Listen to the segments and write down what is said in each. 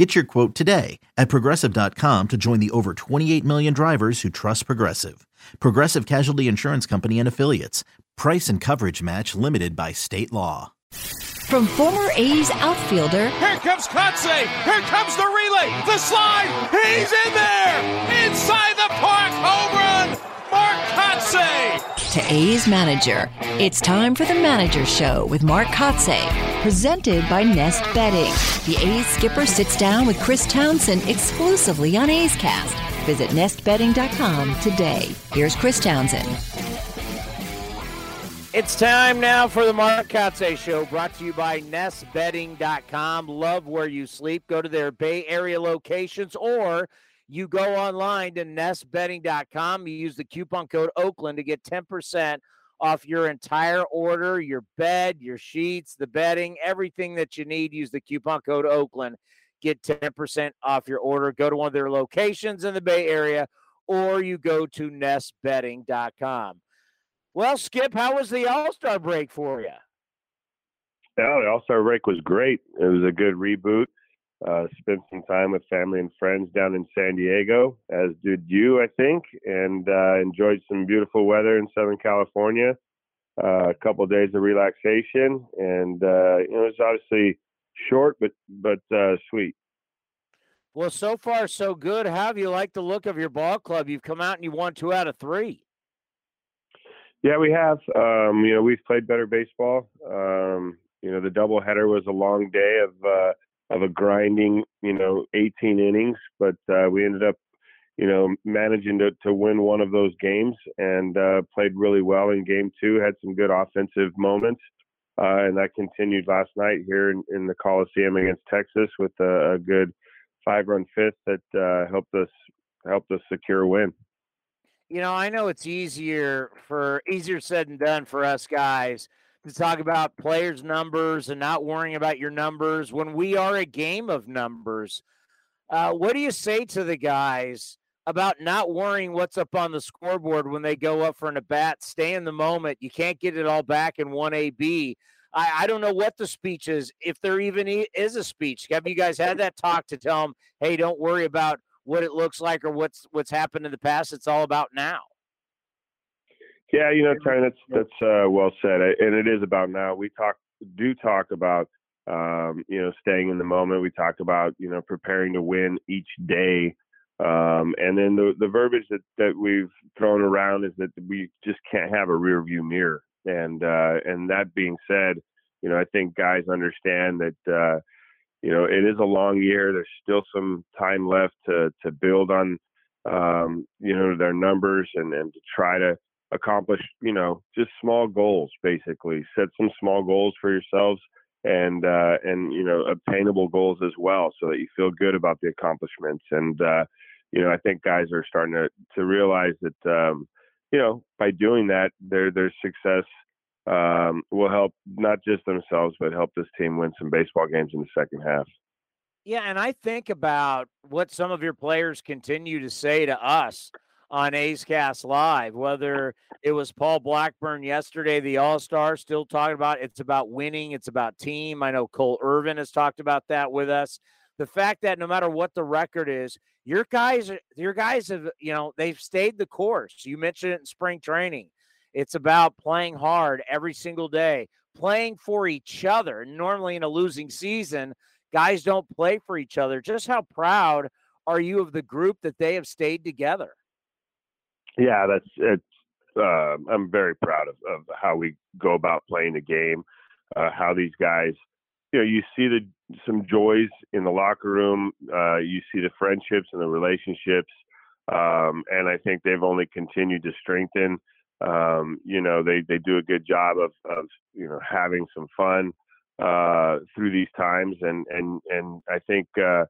Get your quote today at progressive.com to join the over 28 million drivers who trust Progressive. Progressive Casualty Insurance Company and Affiliates. Price and coverage match limited by state law. From former A's outfielder. Here comes Kotsay. Here comes the relay. The slide. He's in there. Inside the park. Home run. Mark Kotsay. To A's manager. It's time for the Manager Show with Mark Kotsay. Presented by Nest Bedding. The A's skipper sits down with Chris Townsend exclusively on A's Cast. Visit nestbedding.com today. Here's Chris Townsend. It's time now for the Mark Kotsay Show, brought to you by nestbedding.com. Love where you sleep. Go to their Bay Area locations or you go online to nestbedding.com. You use the coupon code Oakland to get 10% off your entire order, your bed, your sheets, the bedding, everything that you need. Use the coupon code Oakland. Get 10% off your order. Go to one of their locations in the Bay Area or you go to nestbedding.com. Well, Skip, how was the All Star break for you? Yeah, the All Star break was great. It was a good reboot. Uh, spent some time with family and friends down in San Diego, as did you, I think, and uh, enjoyed some beautiful weather in Southern California. Uh, a couple of days of relaxation, and uh, you know, it's obviously short but but uh, sweet. Well, so far so good. How have you liked the look of your ball club? You've come out and you won two out of three. Yeah, we have. Um, you know, we've played better baseball. Um, you know, the doubleheader was a long day of uh, of a grinding, you know, 18 innings, but uh, we ended up, you know, managing to, to win one of those games and uh, played really well in game two. Had some good offensive moments, uh, and that continued last night here in, in the Coliseum against Texas with a, a good five-run fifth that uh, helped us helped us secure a win you know, I know it's easier for easier said than done for us guys to talk about players' numbers and not worrying about your numbers when we are a game of numbers. Uh, what do you say to the guys about not worrying what's up on the scoreboard when they go up for an at bat? Stay in the moment. You can't get it all back in one AB. I, I don't know what the speech is, if there even is a speech. Have you guys had that talk to tell them, hey, don't worry about what it looks like or what's what's happened in the past. It's all about now. Yeah, you know, Tony, that's that's uh, well said, and it is about now. We talk do talk about um, you know staying in the moment. We talk about you know preparing to win each day, um, and then the the verbiage that that we've thrown around is that we just can't have a rear view mirror. And uh, and that being said, you know, I think guys understand that. Uh, you know, it is a long year. There's still some time left to to build on, um, you know, their numbers and and to try to accomplish, you know, just small goals. Basically, set some small goals for yourselves and uh, and you know, obtainable goals as well, so that you feel good about the accomplishments. And uh, you know, I think guys are starting to to realize that, um, you know, by doing that, their their success um, will help not just themselves, but help this team win some baseball games in the second half. Yeah, and I think about what some of your players continue to say to us on A's Cast Live, whether it was Paul Blackburn yesterday, the All Star, still talking about it's about winning, it's about team. I know Cole Irvin has talked about that with us. The fact that no matter what the record is, your guys, your guys have, you know, they've stayed the course. You mentioned it in spring training. It's about playing hard every single day, playing for each other. Normally, in a losing season, guys don't play for each other. Just how proud are you of the group that they have stayed together? Yeah, that's it's. Uh, I'm very proud of, of how we go about playing the game. Uh, how these guys, you know, you see the some joys in the locker room. Uh, you see the friendships and the relationships, um, and I think they've only continued to strengthen. Um, you know, they, they do a good job of, of, you know, having some fun, uh, through these times. And, and, and I think, uh,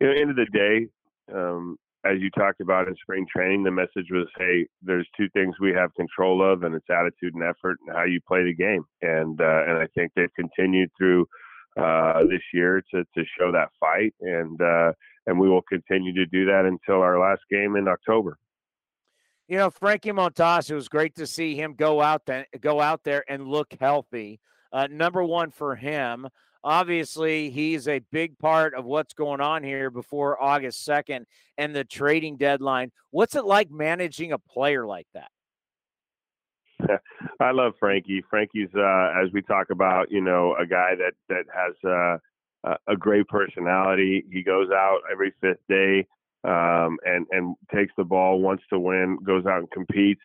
you know, end of the day, um, as you talked about in spring training, the message was, hey, there's two things we have control of, and it's attitude and effort and how you play the game. And uh, and I think they've continued through uh, this year to to show that fight, and uh, and we will continue to do that until our last game in October. You know, Frankie Montas, it was great to see him go out there, go out there and look healthy. Uh, number one for him. Obviously, he's a big part of what's going on here before August 2nd and the trading deadline. What's it like managing a player like that? I love Frankie. Frankie's, uh, as we talk about, you know, a guy that that has uh, a great personality. He goes out every fifth day um, and and takes the ball, wants to win, goes out and competes.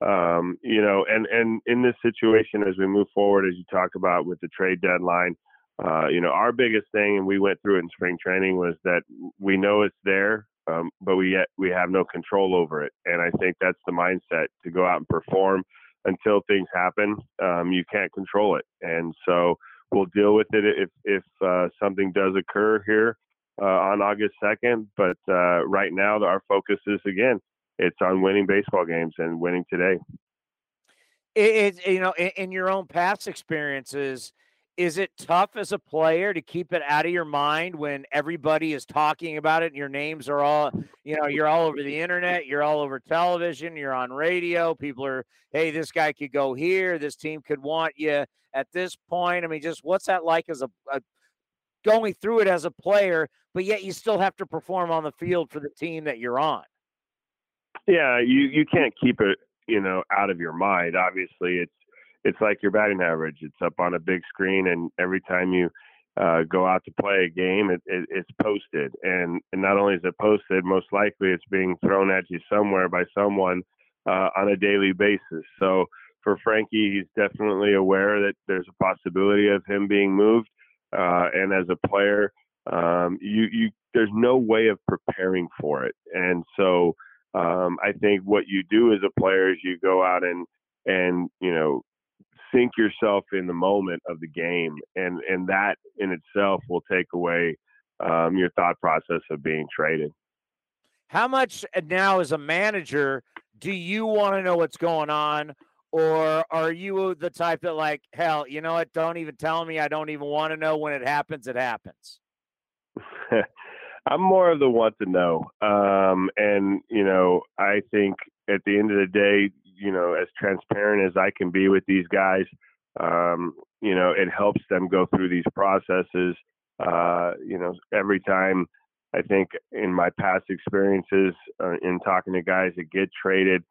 Um, you know, and and in this situation, as we move forward, as you talk about with the trade deadline, uh, you know, our biggest thing, and we went through it in spring training, was that we know it's there, um, but we yet we have no control over it. And I think that's the mindset to go out and perform until things happen. Um, you can't control it, and so we'll deal with it if if uh, something does occur here uh, on August second. But uh, right now, our focus is again, it's on winning baseball games and winning today. It, it you know, in, in your own past experiences is it tough as a player to keep it out of your mind when everybody is talking about it and your names are all you know you're all over the internet you're all over television you're on radio people are hey this guy could go here this team could want you at this point. I mean just what's that like as a, a going through it as a player but yet you still have to perform on the field for the team that you're on? Yeah you you can't keep it you know out of your mind. Obviously it's it's like your batting average. It's up on a big screen, and every time you uh, go out to play a game, it, it, it's posted. And, and not only is it posted, most likely it's being thrown at you somewhere by someone uh, on a daily basis. So for Frankie, he's definitely aware that there's a possibility of him being moved. Uh, and as a player, um, you you there's no way of preparing for it. And so um, I think what you do as a player is you go out and and you know sink yourself in the moment of the game, and and that in itself will take away um, your thought process of being traded. How much uh, now, as a manager, do you want to know what's going on, or are you the type that like, hell, you know what? Don't even tell me. I don't even want to know when it happens. It happens. I'm more of the want to know, um, and you know, I think at the end of the day, you know, as transparent as I can be with these guys, um, you know, it helps them go through these processes. Uh, you know, every time I think in my past experiences uh, in talking to guys that get traded,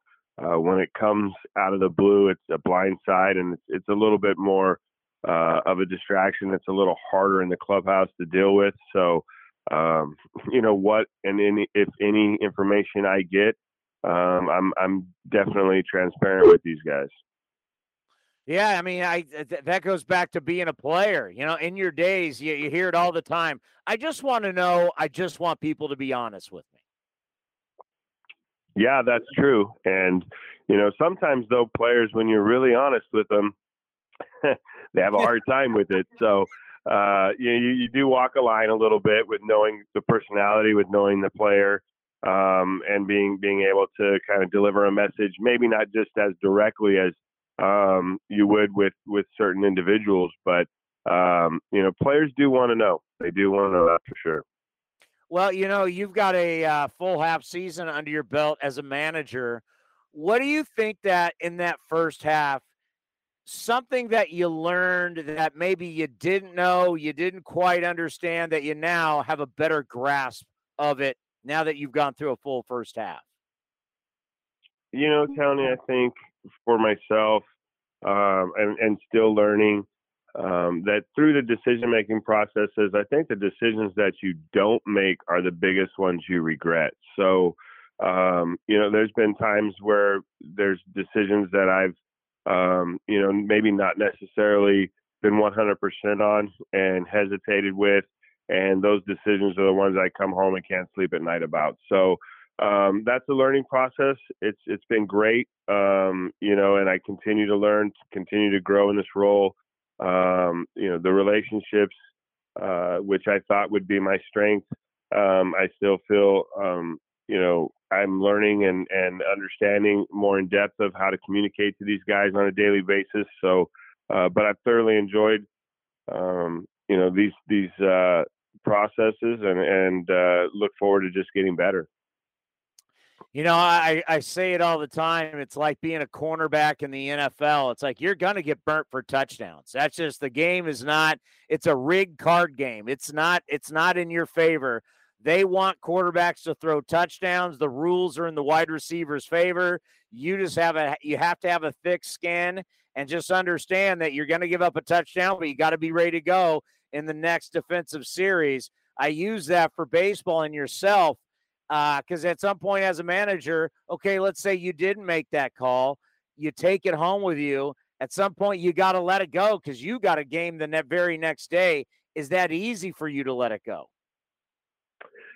uh, when it comes out of the blue, it's a blind side and it's, it's a little bit more uh, of a distraction. It's a little harder in the clubhouse to deal with. So, um, you know what, and any, if any information I get, um, I'm I'm definitely transparent with these guys. Yeah, I mean, I th- that goes back to being a player. You know, in your days, you, you hear it all the time. I just want to know. I just want people to be honest with me. Yeah, that's true. And you know, sometimes though, players, when you're really honest with them, they have a hard time with it. So. Uh, you, you do walk a line a little bit with knowing the personality, with knowing the player, um, and being being able to kind of deliver a message, maybe not just as directly as um, you would with with certain individuals, but um, you know, players do want to know. They do want to know that for sure. Well, you know, you've got a uh, full half season under your belt as a manager. What do you think that in that first half, something that you learned that maybe you didn't know, you didn't quite understand, that you now have a better grasp of it now that you've gone through a full first half? You know, Tony, I think for myself um, and, and still learning um, that through the decision making processes, I think the decisions that you don't make are the biggest ones you regret. So, um, you know, there's been times where there's decisions that I've, um, you know, maybe not necessarily been 100% on and hesitated with and those decisions are the ones I come home and can't sleep at night about. So um, that's a learning process. It's it's been great, um, you know, and I continue to learn, continue to grow in this role. Um, you know, the relationships, uh, which I thought would be my strength, um, I still feel, um, you know, I'm learning and and understanding more in depth of how to communicate to these guys on a daily basis. So, uh, but I've thoroughly enjoyed, um, you know, these these uh, processes and and uh, look forward to just getting better. You know, I, I say it all the time. It's like being a cornerback in the NFL. It's like you're going to get burnt for touchdowns. That's just the game is not it's a rigged card game. It's not it's not in your favor. They want quarterbacks to throw touchdowns. The rules are in the wide receiver's favor. You just have a you have to have a thick skin and just understand that you're going to give up a touchdown, but you got to be ready to go in the next defensive series. I use that for baseball and yourself because uh, at some point as a manager, okay, let's say you didn't make that call, you take it home with you. At some point, you got to let it go because you got a game the ne- very next day. Is that easy for you to let it go?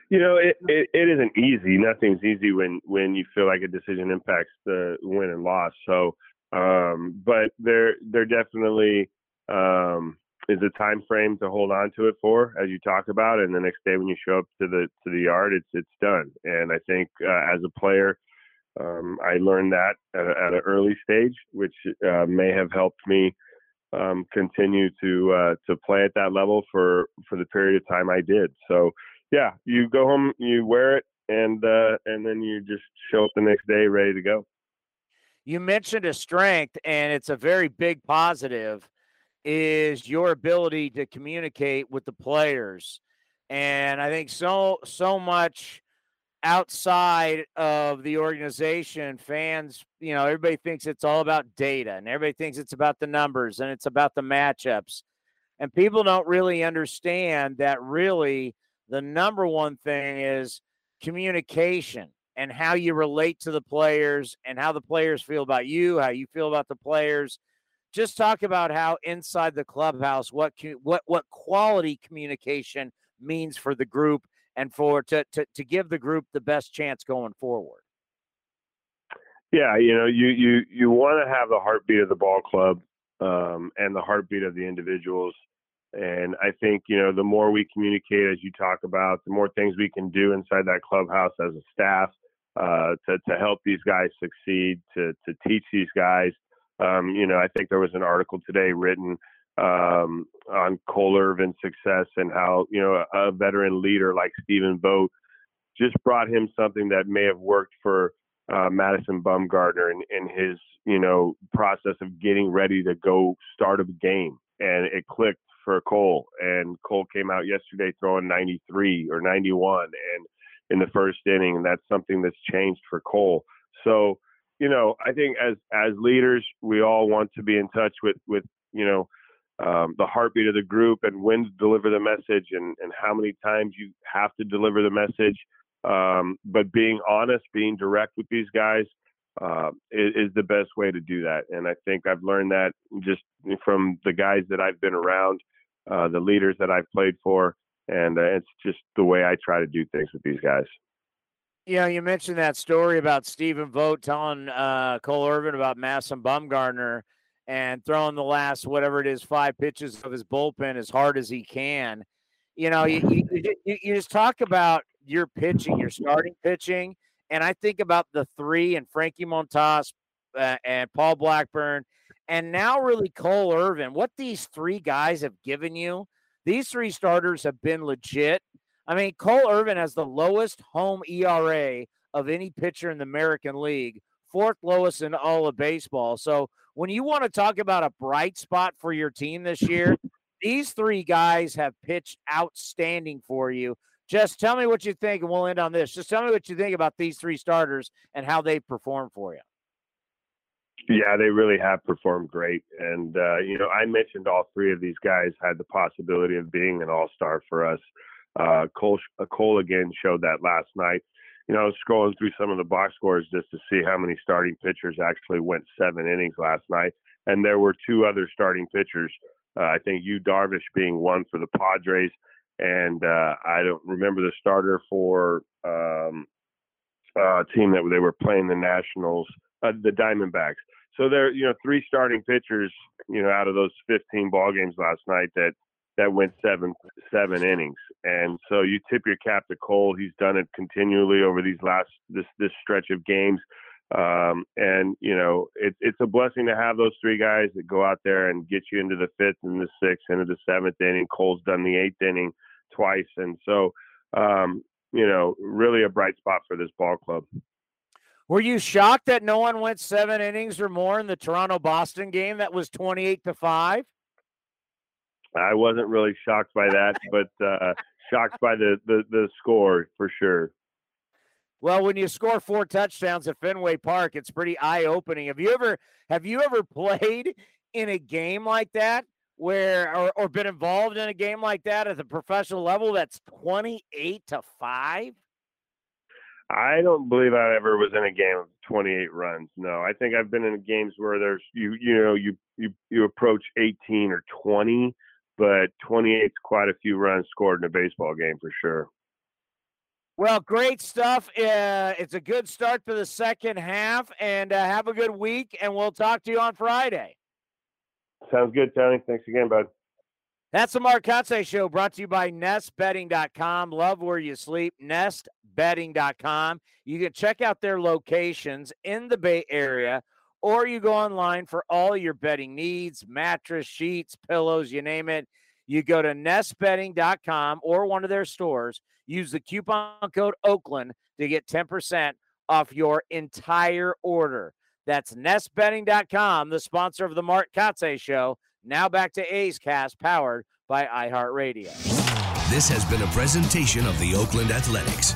You know, it, it, it isn't easy. Nothing's easy when when you feel like a decision impacts the win and loss. So, um, but there there definitely um, is a time frame to hold on to it for, as you talk about, and the next day when you show up to the to the yard, it's it's done. And I think uh, as a player, um, I learned that at, at, an early stage, which uh, may have helped me um, continue to uh, to play at that level for for the period of time I did. So yeah, you go home, you wear it, and uh, and then you just show up the next day ready to go. You mentioned a strength, and it's a very big positive is your ability to communicate with the players. And I think so so much outside of the organization, fans, you know, everybody thinks it's all about data and everybody thinks it's about the numbers and it's about the matchups. And people don't really understand that really the number one thing is communication and how you relate to the players and how the players feel about you, how you feel about the players just talk about how inside the clubhouse what what what quality communication means for the group and for to, to to give the group the best chance going forward. Yeah, you know, you you you want to have the heartbeat of the ball club um, and the heartbeat of the individuals. And I think you know the more we communicate, as you talk about, the more things we can do inside that clubhouse as a staff uh, to to help these guys succeed, to to teach these guys um, you know, I think there was an article today written um, on Cole Irvin's success and how, you know, a veteran leader like Stephen Vogt just brought him something that may have worked for uh, Madison Bumgarner in, in his, you know, process of getting ready to go start a game. And it clicked for Cole. And Cole came out yesterday throwing 93 or 91 and in the first inning. And that's something that's changed for Cole. So, you know, I think as as leaders, we all want to be in touch with with you know um, the heartbeat of the group and when to deliver the message and and how many times you have to deliver the message. Um, but being honest, being direct with these guys uh, is, is, the best way to do that. And I think I've learned that just from the guys that I've been around, uh, the leaders that I've played for, and uh, it's just the way I try to do things with these guys. You know, you mentioned that story about Stephen Vogt telling uh, Cole Irvin about Madison Bumgarner and throwing the last whatever it is five pitches of his bullpen as hard as he can. You know, you, you, you just talk about your pitching, your starting pitching, and I think about the three and Frankie Montas uh, and Paul Blackburn, and now really Cole Irvin. What these three guys have given you, these three starters have been legit I mean, Cole Irvin has the lowest home ERA of any pitcher in the American League, fourth lowest in all of baseball. So when you want to talk about a bright spot for your team this year, these three guys have pitched outstanding for you. Just tell me what you think, and we'll end on this. Just tell me what you think about these three starters and how they perform for you. Yeah, they really have performed great. And, uh, you know, I mentioned all three of these guys had the possibility of being an all star for us. Uh, Cole, uh, Cole again showed that last night. You know, I was scrolling through some of the box scores just to see how many starting pitchers actually went seven innings last night, and there were two other starting pitchers. Uh, I think Yu Darvish being one for the Padres, and uh, I don't remember the starter for um, uh, team that they were playing the Nationals, the Diamondbacks. So there, you know, three starting pitchers, you know, out of those 15 ball games last night that that went seven seven innings. And so you tip your cap to Cole. He's done it continually over these last this this stretch of games. Um, and you know, it's it's a blessing to have those three guys that go out there and get you into the fifth and the sixth, into the seventh inning. Cole's done the eighth inning twice, and so um, you know, really a bright spot for this ball club. Were you shocked that no one went seven innings or more in the Toronto Boston game that was 28 to 5? I wasn't really shocked by that, but uh, shocked by the, the, the score for sure. Well, when you score four touchdowns at Fenway Park, it's pretty eye opening. Have you ever have you ever played in a game like that where or, or been involved in a game like that at the professional level that's 28 to 5? I don't believe I ever was in a game of 28 runs. No, I think I've been in games where there's you you know you you you approach 18 or 20, but 28 is quite a few runs scored in a baseball game for sure. Well, great stuff. Uh, it's a good start to the second half, and uh, have a good week. And we'll talk to you on Friday. Sounds good, Tony. Thanks again, bud. That's the Mark Show brought to you by nestbedding.com. Love where you sleep. Nestbedding.com. You can check out their locations in the Bay Area, or you go online for all your bedding needs mattress, sheets, pillows, you name it. You go to nestbedding.com or one of their stores. Use the coupon code Oakland to get 10% off your entire order. That's nestbedding.com, the sponsor of the Mark Kotsay Show. Now back to A's Cast, powered by iHeartRadio. This has been a presentation of the Oakland Athletics.